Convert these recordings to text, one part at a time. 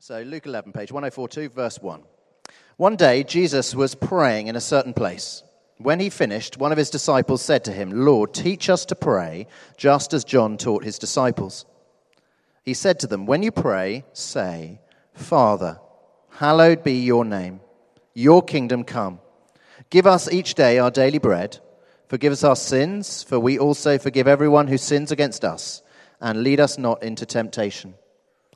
So, Luke 11, page 1042, verse 1. One day, Jesus was praying in a certain place. When he finished, one of his disciples said to him, Lord, teach us to pray, just as John taught his disciples. He said to them, When you pray, say, Father, hallowed be your name, your kingdom come. Give us each day our daily bread. Forgive us our sins, for we also forgive everyone who sins against us. And lead us not into temptation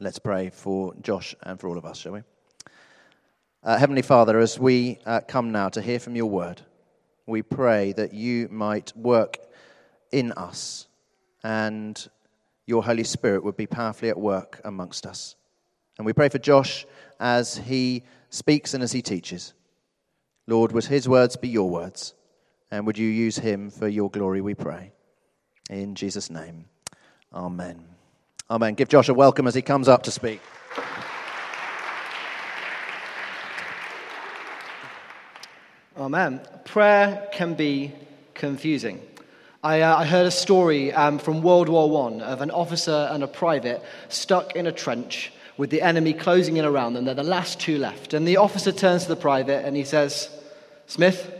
Let's pray for Josh and for all of us, shall we? Uh, Heavenly Father, as we uh, come now to hear from your word, we pray that you might work in us and your Holy Spirit would be powerfully at work amongst us. And we pray for Josh as he speaks and as he teaches. Lord, would his words be your words? And would you use him for your glory, we pray. In Jesus' name, amen. Amen. Give Josh a welcome as he comes up to speak. Amen. Prayer can be confusing. I, uh, I heard a story um, from World War I of an officer and a private stuck in a trench with the enemy closing in around them. They're the last two left. And the officer turns to the private and he says, Smith,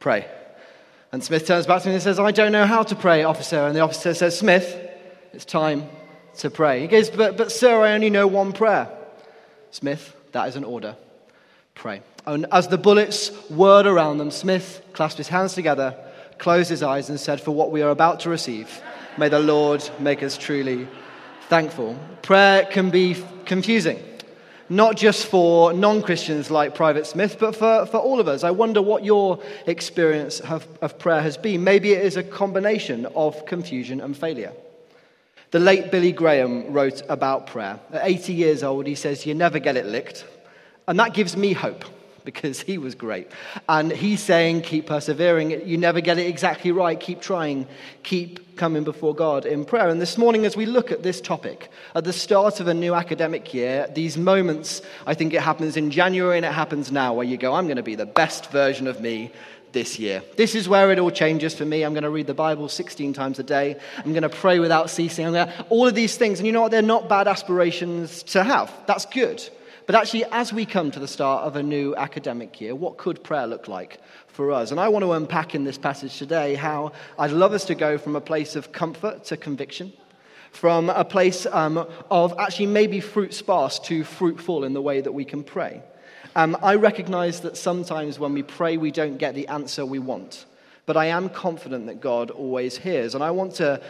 pray. And Smith turns back to him and says, I don't know how to pray, officer. And the officer says, Smith, it's time to pray. He goes, but, but sir, I only know one prayer. Smith, that is an order. Pray. And as the bullets whirred around them, Smith clasped his hands together, closed his eyes, and said, For what we are about to receive, may the Lord make us truly thankful. Prayer can be confusing, not just for non Christians like Private Smith, but for, for all of us. I wonder what your experience of, of prayer has been. Maybe it is a combination of confusion and failure. The late Billy Graham wrote about prayer. At 80 years old, he says, You never get it licked. And that gives me hope because he was great. And he's saying, Keep persevering. You never get it exactly right. Keep trying. Keep coming before God in prayer. And this morning, as we look at this topic, at the start of a new academic year, these moments, I think it happens in January and it happens now, where you go, I'm going to be the best version of me this year. This is where it all changes for me. I'm going to read the Bible 16 times a day. I'm going to pray without ceasing. I'm going to, all of these things. And you know what? They're not bad aspirations to have. That's good. But actually, as we come to the start of a new academic year, what could prayer look like for us? And I want to unpack in this passage today how I'd love us to go from a place of comfort to conviction, from a place um, of actually maybe fruit sparse to fruitful in the way that we can pray. Um, I recognize that sometimes when we pray, we don't get the answer we want. But I am confident that God always hears. And I want to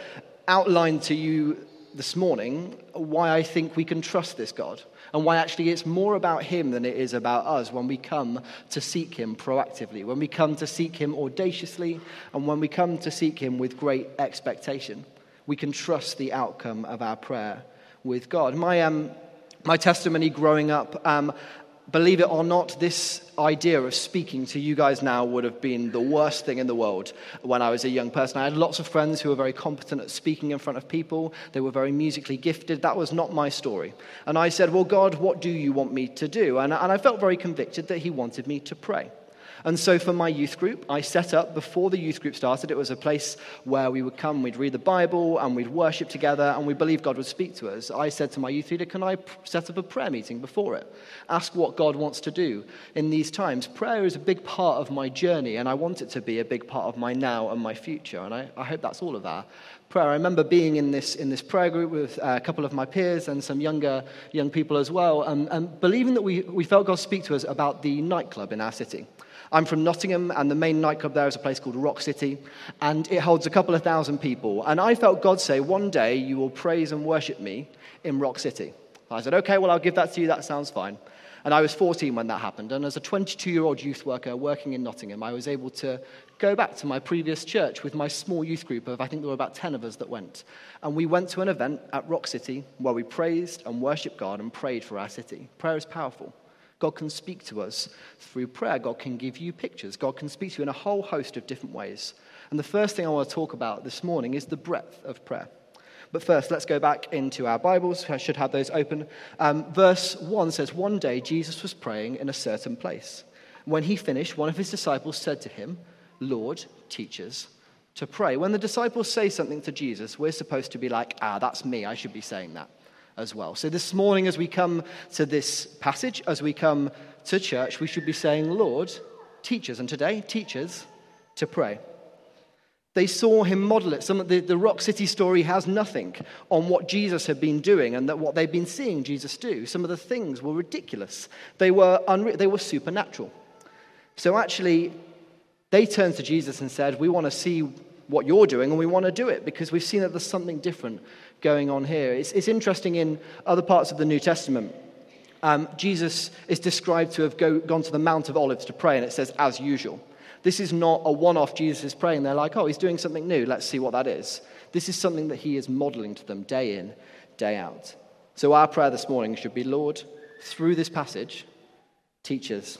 outline to you this morning why I think we can trust this God and why actually it's more about Him than it is about us when we come to seek Him proactively, when we come to seek Him audaciously, and when we come to seek Him with great expectation. We can trust the outcome of our prayer with God. My, um, my testimony growing up, um, believe it or not, this idea of speaking to you guys now would have been the worst thing in the world when I was a young person. I had lots of friends who were very competent at speaking in front of people, they were very musically gifted. That was not my story. And I said, Well, God, what do you want me to do? And, and I felt very convicted that He wanted me to pray. And so for my youth group, I set up before the youth group started, it was a place where we would come, we'd read the Bible, and we'd worship together, and we believed God would speak to us. I said to my youth leader, Can I set up a prayer meeting before it? Ask what God wants to do in these times. Prayer is a big part of my journey, and I want it to be a big part of my now and my future. And I, I hope that's all of that prayer. I remember being in this, in this prayer group with uh, a couple of my peers and some younger young people as well, and, and believing that we, we felt God speak to us about the nightclub in our city. I'm from Nottingham, and the main nightclub there is a place called Rock City, and it holds a couple of thousand people. And I felt God say, One day you will praise and worship me in Rock City. I said, Okay, well, I'll give that to you. That sounds fine. And I was 14 when that happened. And as a 22 year old youth worker working in Nottingham, I was able to go back to my previous church with my small youth group of, I think there were about 10 of us that went. And we went to an event at Rock City where we praised and worshiped God and prayed for our city. Prayer is powerful. God can speak to us through prayer. God can give you pictures. God can speak to you in a whole host of different ways. And the first thing I want to talk about this morning is the breadth of prayer. But first, let's go back into our Bibles. I should have those open. Um, verse 1 says, One day Jesus was praying in a certain place. When he finished, one of his disciples said to him, Lord, teach us to pray. When the disciples say something to Jesus, we're supposed to be like, ah, that's me. I should be saying that as well. So this morning, as we come to this passage, as we come to church, we should be saying, Lord, teach us. And today, teach us to pray. They saw him model it. Some of the, the Rock City story has nothing on what Jesus had been doing and that what they'd been seeing Jesus do. Some of the things were ridiculous. They were, unre- they were supernatural. So actually, they turned to Jesus and said, We want to see what you're doing and we want to do it because we've seen that there's something different going on here. It's, it's interesting in other parts of the New Testament. Um, Jesus is described to have go, gone to the Mount of Olives to pray, and it says, as usual. This is not a one off Jesus is praying. They're like, oh, he's doing something new. Let's see what that is. This is something that he is modeling to them day in, day out. So our prayer this morning should be, Lord, through this passage, teach us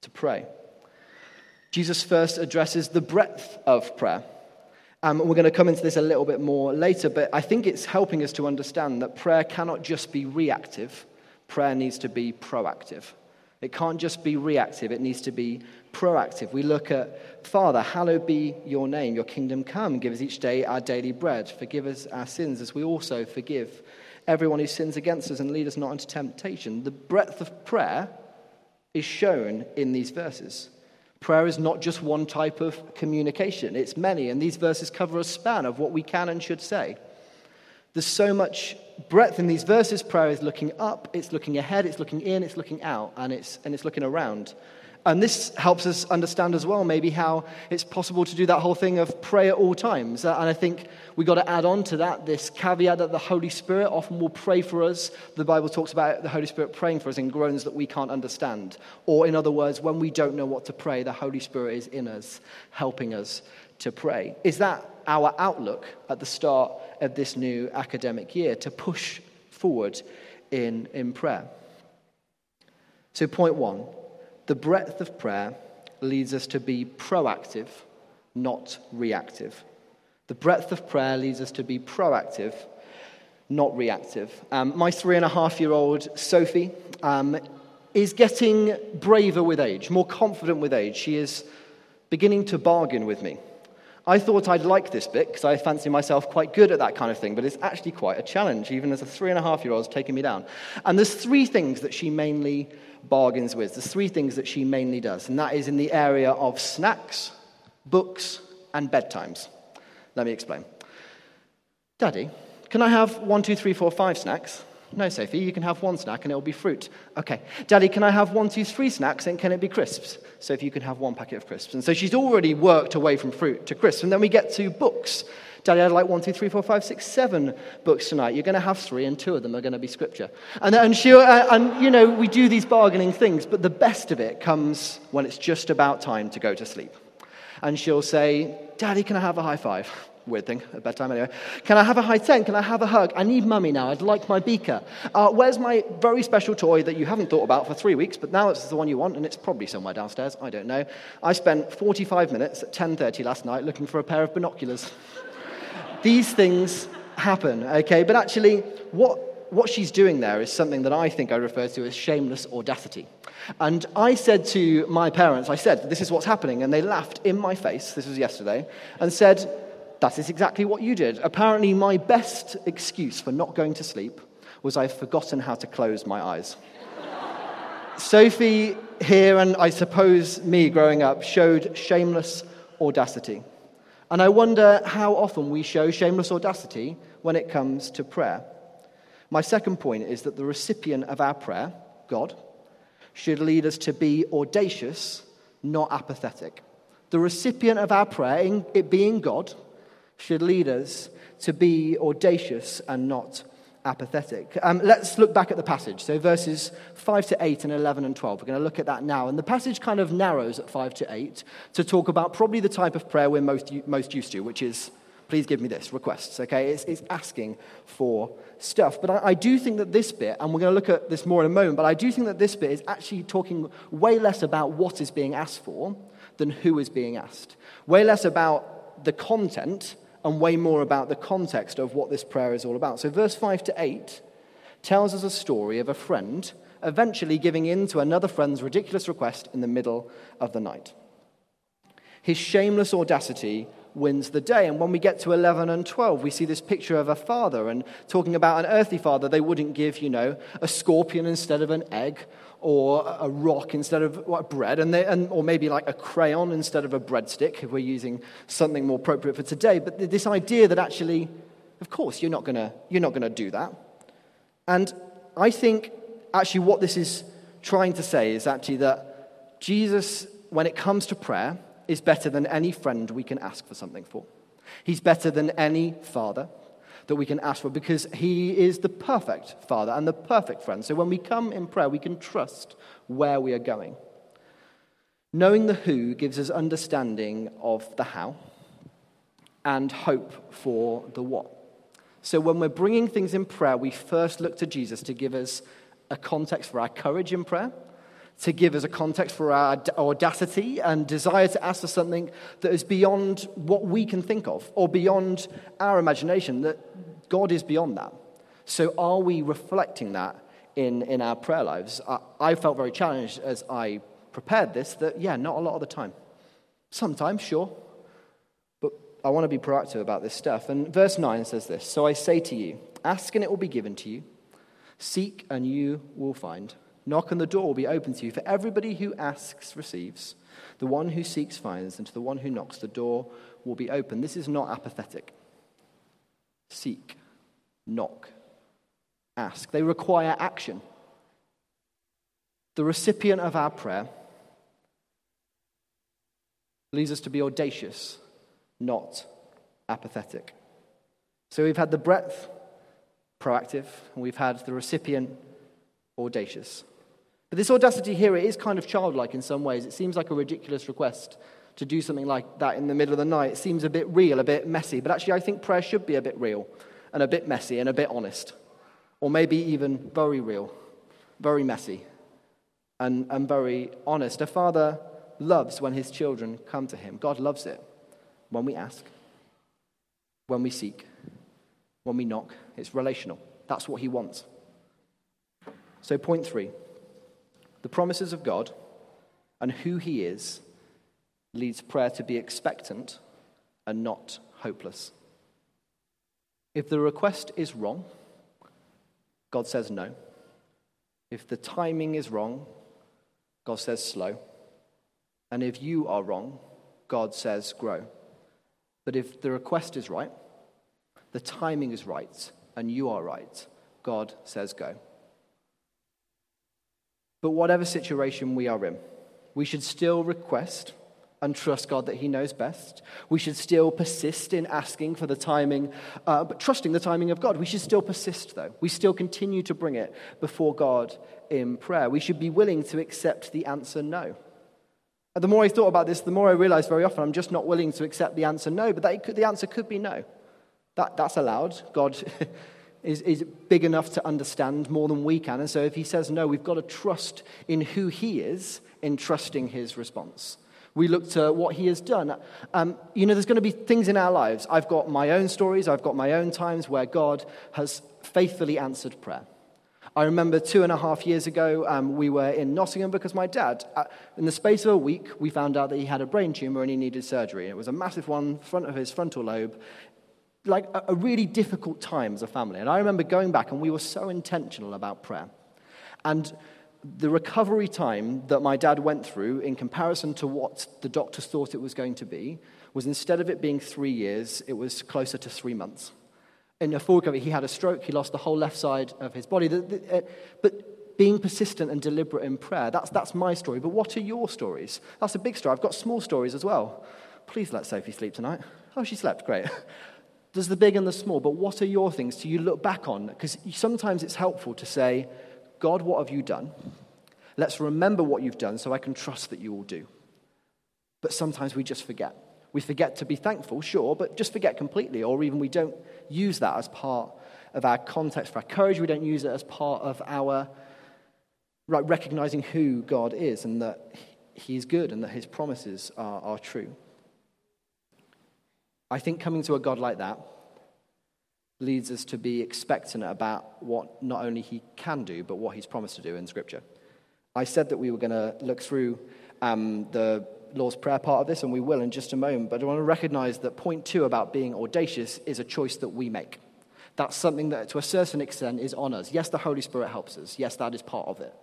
to pray. Jesus first addresses the breadth of prayer. Um, we're going to come into this a little bit more later, but I think it's helping us to understand that prayer cannot just be reactive, prayer needs to be proactive. It can't just be reactive, it needs to be proactive. We look at, Father, hallowed be your name, your kingdom come, give us each day our daily bread, forgive us our sins as we also forgive everyone who sins against us and lead us not into temptation. The breadth of prayer is shown in these verses. Prayer is not just one type of communication, it's many, and these verses cover a span of what we can and should say. There's so much breadth in these verses. Prayer is looking up, it's looking ahead, it's looking in, it's looking out, and it's, and it's looking around. And this helps us understand as well, maybe, how it's possible to do that whole thing of pray at all times. And I think we've got to add on to that this caveat that the Holy Spirit often will pray for us. The Bible talks about the Holy Spirit praying for us in groans that we can't understand. Or, in other words, when we don't know what to pray, the Holy Spirit is in us, helping us to pray. Is that our outlook at the start of this new academic year to push forward in, in prayer? So, point one the breadth of prayer leads us to be proactive, not reactive. The breadth of prayer leads us to be proactive, not reactive. Um, my three and a half year old Sophie um, is getting braver with age, more confident with age. She is beginning to bargain with me. I thought I'd like this bit because I fancy myself quite good at that kind of thing, but it's actually quite a challenge, even as a three and a half year old taking me down. And there's three things that she mainly bargains with. There's three things that she mainly does, and that is in the area of snacks, books, and bedtimes. Let me explain. Daddy, can I have one, two, three, four, five snacks? No, Sophie, you can have one snack and it'll be fruit. Okay. Daddy, can I have one, two, three snacks and can it be crisps? Sophie, you can have one packet of crisps. And so she's already worked away from fruit to crisps. And then we get to books. Daddy, I'd like one, two, three, four, five, six, seven books tonight. You're going to have three, and two of them are going to be scripture. And, and, she, uh, and, you know, we do these bargaining things, but the best of it comes when it's just about time to go to sleep. And she'll say, Daddy, can I have a high five? Weird thing at bedtime, anyway. Can I have a high ten? Can I have a hug? I need mummy now. I'd like my beaker. Uh, where's my very special toy that you haven't thought about for three weeks, but now it's the one you want, and it's probably somewhere downstairs. I don't know. I spent 45 minutes at 10:30 last night looking for a pair of binoculars. These things happen, okay? But actually, what, what she's doing there is something that I think I refer to as shameless audacity. And I said to my parents, I said, this is what's happening. And they laughed in my face, this was yesterday, and said, that is exactly what you did. Apparently, my best excuse for not going to sleep was I've forgotten how to close my eyes. Sophie here, and I suppose me growing up, showed shameless audacity. And I wonder how often we show shameless audacity when it comes to prayer. My second point is that the recipient of our prayer, God, should lead us to be audacious, not apathetic. The recipient of our prayer, it being God, should lead us to be audacious and not apathetic. Um, let's look back at the passage. So, verses 5 to 8 and 11 and 12. We're going to look at that now. And the passage kind of narrows at 5 to 8 to talk about probably the type of prayer we're most, most used to, which is, please give me this, requests, okay? It's, it's asking for stuff. But I, I do think that this bit, and we're going to look at this more in a moment, but I do think that this bit is actually talking way less about what is being asked for than who is being asked. Way less about the content and way more about the context of what this prayer is all about. So, verse 5 to 8 tells us a story of a friend eventually giving in to another friend's ridiculous request in the middle of the night. His shameless audacity wins the day. And when we get to 11 and 12, we see this picture of a father and talking about an earthly father, they wouldn't give, you know, a scorpion instead of an egg or a rock instead of bread, and, they, and or maybe like a crayon instead of a breadstick, if we're using something more appropriate for today. But this idea that actually, of course, you're not going you're not to do that. And I think actually what this is trying to say is actually that Jesus, when it comes to prayer, is better than any friend we can ask for something for. He's better than any father that we can ask for because He is the perfect Father and the perfect friend. So when we come in prayer, we can trust where we are going. Knowing the who gives us understanding of the how and hope for the what. So when we're bringing things in prayer, we first look to Jesus to give us a context for our courage in prayer to give us a context for our audacity and desire to ask for something that is beyond what we can think of or beyond our imagination, that God is beyond that. So, are we reflecting that in, in our prayer lives? I, I felt very challenged as I prepared this that, yeah, not a lot of the time. Sometimes, sure, but I want to be proactive about this stuff. And verse 9 says this So I say to you, ask and it will be given to you, seek and you will find. Knock and the door will be open to you. For everybody who asks receives. The one who seeks finds, and to the one who knocks, the door will be open. This is not apathetic. Seek, knock, ask. They require action. The recipient of our prayer leads us to be audacious, not apathetic. So we've had the breadth, proactive, and we've had the recipient, audacious. But this audacity here, it is kind of childlike in some ways. It seems like a ridiculous request to do something like that in the middle of the night. It seems a bit real, a bit messy. But actually, I think prayer should be a bit real and a bit messy and a bit honest. Or maybe even very real, very messy, and, and very honest. A father loves when his children come to him. God loves it when we ask, when we seek, when we knock. It's relational. That's what he wants. So, point three the promises of God and who He is leads prayer to be expectant and not hopeless. If the request is wrong, God says no. If the timing is wrong, God says slow. And if you are wrong, God says grow. But if the request is right, the timing is right, and you are right, God says go. But whatever situation we are in, we should still request and trust God that He knows best. We should still persist in asking for the timing, uh, but trusting the timing of God. We should still persist, though. We still continue to bring it before God in prayer. We should be willing to accept the answer no. And the more I thought about this, the more I realized very often I'm just not willing to accept the answer no, but could, the answer could be no. That, that's allowed. God is, is big enough to understand more than we can. And so if he says no, we've got to trust in who he is in trusting his response. We look to what he has done. Um, you know, there's going to be things in our lives. I've got my own stories, I've got my own times where God has faithfully answered prayer. I remember two and a half years ago, um, we were in Nottingham because my dad, uh, in the space of a week, we found out that he had a brain tumor and he needed surgery. It was a massive one, front of his frontal lobe like a, a really difficult time as a family. And I remember going back, and we were so intentional about prayer. And the recovery time that my dad went through in comparison to what the doctors thought it was going to be was instead of it being three years, it was closer to three months. In a full recovery, he had a stroke, he lost the whole left side of his body. Uh, but being persistent and deliberate in prayer, that's, that's my story. But what are your stories? That's a big story. I've got small stories as well. Please let Sophie sleep tonight. Oh, she slept. Great. There's the big and the small, but what are your things do you look back on? Because sometimes it's helpful to say, God, what have you done? Let's remember what you've done so I can trust that you will do. But sometimes we just forget. We forget to be thankful, sure, but just forget completely, or even we don't use that as part of our context for our courage. We don't use it as part of our right, recognizing who God is and that He is good and that His promises are, are true. I think coming to a God like that leads us to be expectant about what not only He can do, but what He's promised to do in Scripture. I said that we were going to look through um, the Lord's Prayer part of this, and we will in just a moment, but I want to recognize that point two about being audacious is a choice that we make. That's something that, to a certain extent, is on us. Yes, the Holy Spirit helps us. Yes, that is part of it.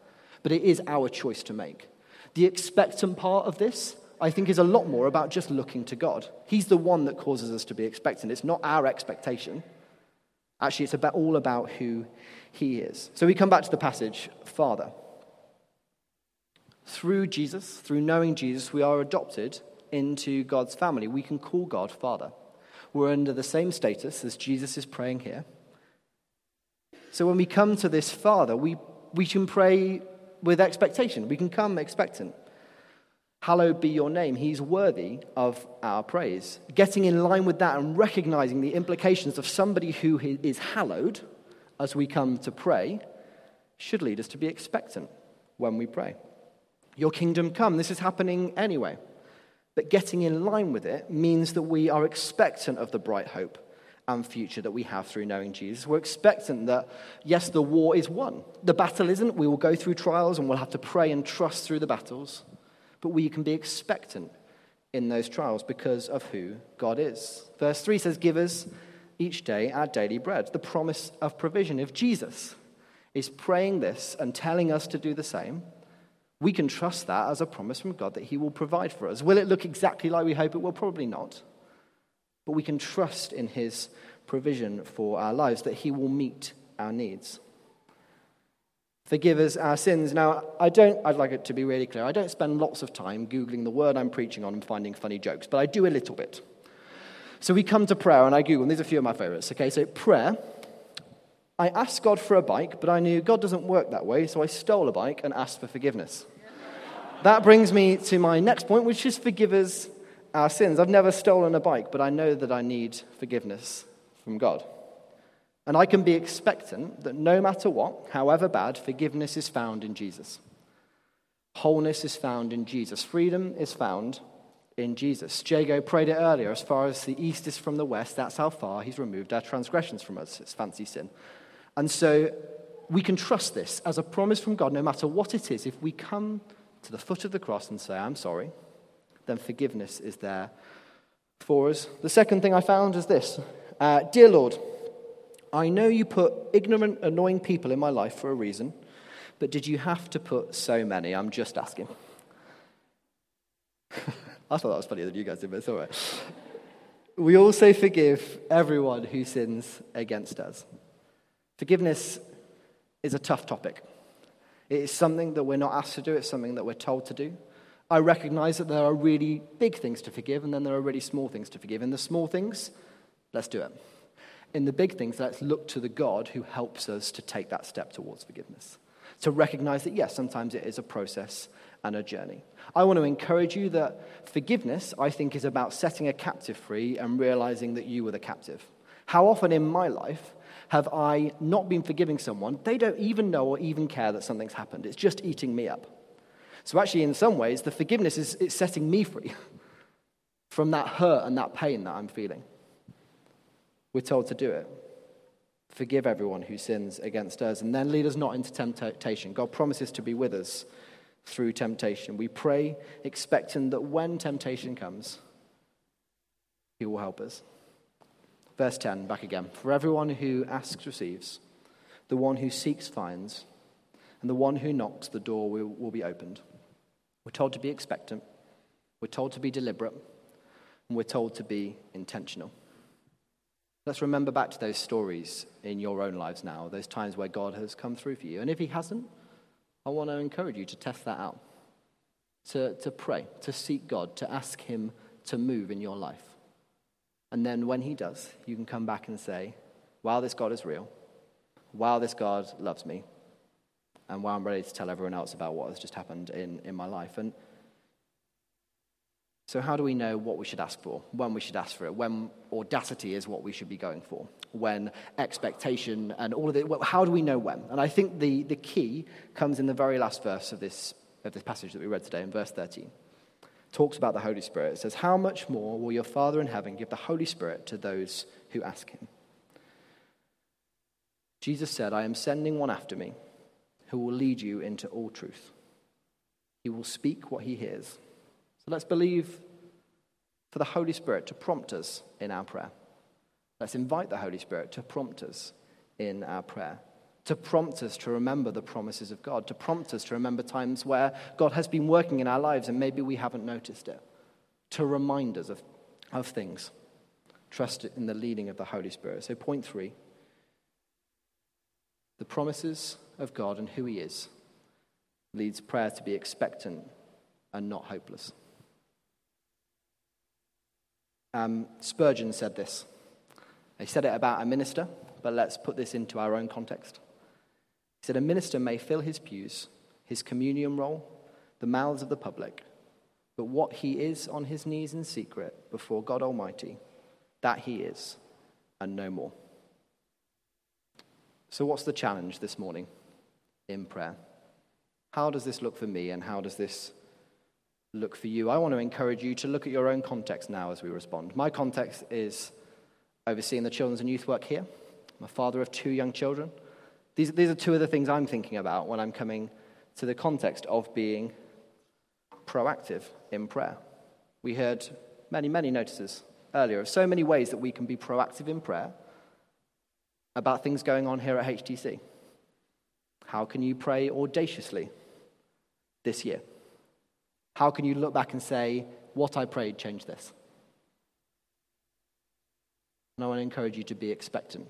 But it is our choice to make. The expectant part of this I think, is a lot more about just looking to God. He's the one that causes us to be expectant. It's not our expectation. Actually, it's about, all about who He is. So we come back to the passage Father. Through Jesus, through knowing Jesus, we are adopted into God's family. We can call God Father. We're under the same status as Jesus is praying here. So when we come to this Father, we, we can pray with expectation. We can come expectant. Hallowed be your name. He's worthy of our praise. Getting in line with that and recognizing the implications of somebody who is hallowed as we come to pray should lead us to be expectant when we pray. Your kingdom come. This is happening anyway. But getting in line with it means that we are expectant of the bright hope and future that we have through knowing Jesus. We're expectant that, yes, the war is won. The battle isn't. We will go through trials and we'll have to pray and trust through the battles but we can be expectant in those trials because of who God is. Verse 3 says, Give us each day our daily bread, the promise of provision. If Jesus is praying this and telling us to do the same, we can trust that as a promise from God that He will provide for us. Will it look exactly like we hope it will? Probably not. But we can trust in His provision for our lives, that He will meet our needs forgive us our sins. Now, I don't, I'd like it to be really clear, I don't spend lots of time Googling the word I'm preaching on and finding funny jokes, but I do a little bit. So we come to prayer and I Google, and these are a few of my favorites. Okay, so prayer. I asked God for a bike, but I knew God doesn't work that way, so I stole a bike and asked for forgiveness. that brings me to my next point, which is forgive us our sins. I've never stolen a bike, but I know that I need forgiveness from God. And I can be expectant that no matter what, however bad, forgiveness is found in Jesus. Wholeness is found in Jesus. Freedom is found in Jesus. Jago prayed it earlier as far as the east is from the west, that's how far he's removed our transgressions from us. It's fancy sin. And so we can trust this as a promise from God, no matter what it is. If we come to the foot of the cross and say, I'm sorry, then forgiveness is there for us. The second thing I found is this uh, Dear Lord, I know you put ignorant, annoying people in my life for a reason, but did you have to put so many? I'm just asking. I thought that was funnier than you guys did, but it's all right. We also forgive everyone who sins against us. Forgiveness is a tough topic. It is something that we're not asked to do, it's something that we're told to do. I recognize that there are really big things to forgive, and then there are really small things to forgive. And the small things, let's do it in the big things, let's look to the God who helps us to take that step towards forgiveness. To recognize that, yes, sometimes it is a process and a journey. I want to encourage you that forgiveness, I think, is about setting a captive free and realizing that you were the captive. How often in my life have I not been forgiving someone? They don't even know or even care that something's happened. It's just eating me up. So, actually, in some ways, the forgiveness is it's setting me free from that hurt and that pain that I'm feeling. We're told to do it. Forgive everyone who sins against us, and then lead us not into temptation. God promises to be with us through temptation. We pray, expecting that when temptation comes, He will help us. Verse 10, back again. For everyone who asks receives, the one who seeks finds, and the one who knocks, the door will, will be opened. We're told to be expectant, we're told to be deliberate, and we're told to be intentional. Let's remember back to those stories in your own lives now, those times where God has come through for you. And if He hasn't, I want to encourage you to test that out, to, to pray, to seek God, to ask Him to move in your life. And then when He does, you can come back and say, Wow, this God is real. Wow, this God loves me. And wow, I'm ready to tell everyone else about what has just happened in, in my life. And so, how do we know what we should ask for, when we should ask for it, when audacity is what we should be going for, when expectation and all of it, how do we know when? And I think the, the key comes in the very last verse of this, of this passage that we read today in verse 13. It talks about the Holy Spirit. It says, How much more will your Father in heaven give the Holy Spirit to those who ask him? Jesus said, I am sending one after me who will lead you into all truth. He will speak what he hears let's believe for the Holy Spirit to prompt us in our prayer. Let's invite the Holy Spirit to prompt us in our prayer, to prompt us to remember the promises of God, to prompt us to remember times where God has been working in our lives and maybe we haven't noticed it, to remind us of, of things. Trust in the leading of the Holy Spirit. So, point three the promises of God and who He is leads prayer to be expectant and not hopeless. Um, Spurgeon said this. He said it about a minister, but let's put this into our own context. He said, A minister may fill his pews, his communion roll, the mouths of the public, but what he is on his knees in secret before God Almighty, that he is, and no more. So, what's the challenge this morning in prayer? How does this look for me, and how does this look for you. I want to encourage you to look at your own context now as we respond. My context is overseeing the children's and youth work here. I'm a father of two young children. These, these are two of the things I'm thinking about when I'm coming to the context of being proactive in prayer. We heard many, many notices earlier of so many ways that we can be proactive in prayer about things going on here at HTC. How can you pray audaciously this year? How can you look back and say, what I prayed changed this? And I want to encourage you to be expectant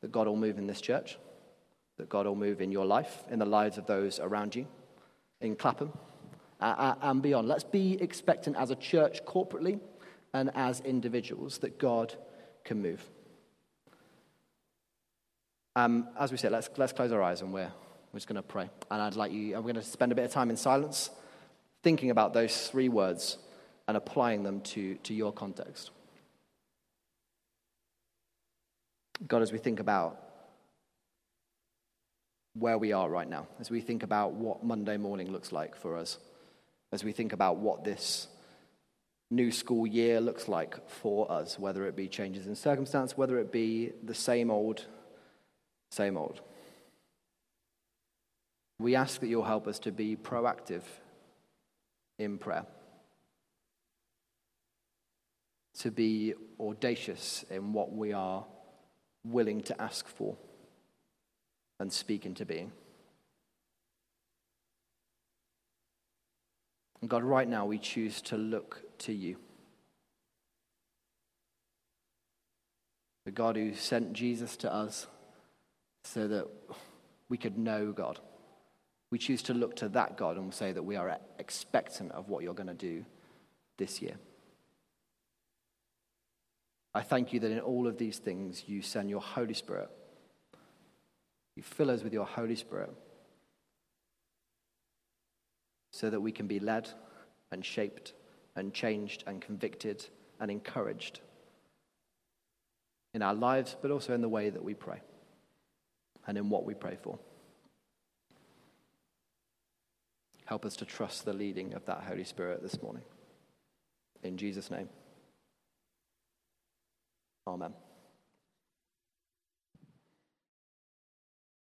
that God will move in this church, that God will move in your life, in the lives of those around you, in Clapham, and beyond. Let's be expectant as a church corporately and as individuals that God can move. Um, as we said, let's, let's close our eyes and we're, we're just going to pray. And I'd like you, I'm going to spend a bit of time in silence thinking about those three words and applying them to, to your context. God, as we think about where we are right now, as we think about what Monday morning looks like for us, as we think about what this new school year looks like for us, whether it be changes in circumstance, whether it be the same old, same old. We ask that you'll help us to be proactive in prayer. To be audacious in what we are willing to ask for and speak into being. And God, right now we choose to look to you. The God who sent Jesus to us so that we could know God. We choose to look to that God and say that we are expectant of what you're going to do this year. I thank you that in all of these things you send your Holy Spirit. You fill us with your Holy Spirit so that we can be led and shaped and changed and convicted and encouraged in our lives, but also in the way that we pray and in what we pray for. Help us to trust the leading of that Holy Spirit this morning. In Jesus' name. Amen.